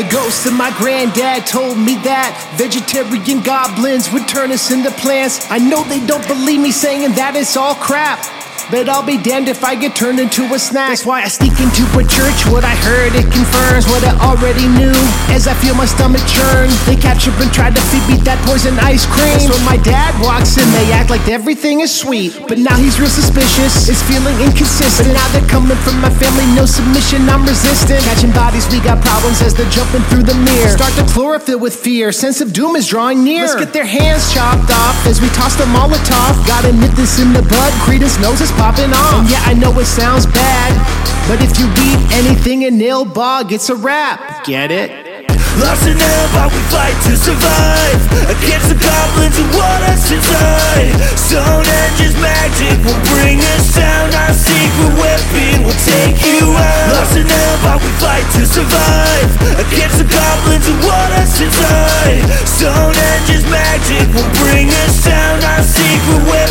The ghost of my granddad told me that vegetarian goblins would turn us into plants. I know they don't believe me saying that it's all crap. But I'll be damned if I get turned into a snack. That's why I sneak into a church. What I heard, it confirms what I already knew. As I feel my stomach churn, they capture and try to feed me that poison ice cream. So my dad walks in, they act like everything is sweet. But now he's real suspicious, is feeling inconsistent. But now they're coming from my family, no submission, I'm resistant. Catching bodies, we got problems as they're jumping through the mirror. Start to chlorophyll with fear, sense of doom is drawing near. Let's get their hands chopped off as we toss the Molotov. Gotta nip this in the bud, Creedence knows it's popping off. And yeah, I know it sounds bad, but if you read anything in Nilbog, it's a rap. Get it? Lost in hell, but we fight to survive. Against the goblins who want us inside Stonehenge's magic will bring us down. Our secret weapon will take you out. Lost in hell, but we fight to survive. Against the goblins who want us inside Stone Edge's magic will bring us down. Our secret weapon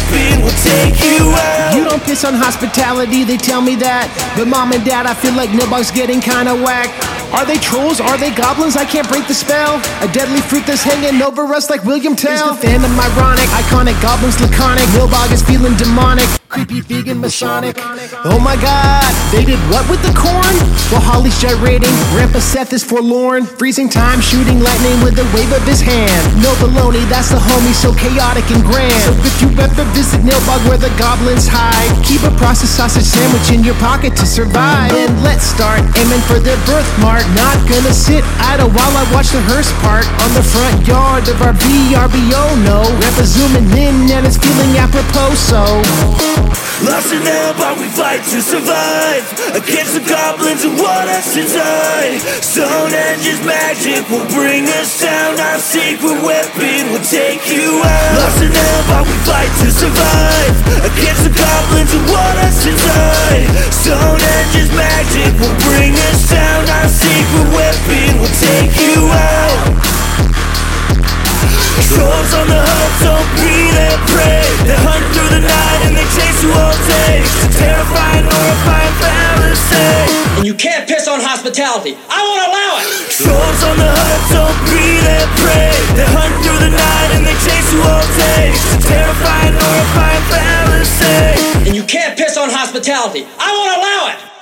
on hospitality, they tell me that. But mom and dad, I feel like Nilbog's getting kinda whack. Are they trolls? Are they goblins? I can't break the spell. A deadly fruit that's hanging over us like William Tell. Is the fandom ironic? Iconic goblins laconic. Nilbog is feeling demonic. Creepy vegan Masonic. Oh my god, they did what with the corn? While Holly's gyrating, Grandpa Seth is forlorn. Freezing time, shooting lightning with a wave of his hand. No baloney, that's the homie, so chaotic and grand. So if you ever visit Nilbog where the goblins hide, keep a processed sausage sandwich in your pocket to survive. And let's start aiming for their birthmark. Not gonna sit idle while I watch the hearse park on the front yard of our VRBO. No, Grandpa zooming in and it's feeling apropos. So. Lost in hell, but we fight to survive Against the goblins who want us inside Stonehenge's magic will bring us down Our secret weapon will take you out Lost in hell, but we fight to survive Against the take you out Trolls on the hunt don't be their prey They hunt through the night and they chase you all day It's a terrifying, horrifying fallacy And you can't piss on hospitality. I won't allow it. Trolls on the hunt don't be their prey They hunt through the night and they chase you all day It's a terrifying, horrifying fallacy And you can't piss on hospitality. I won't allow it.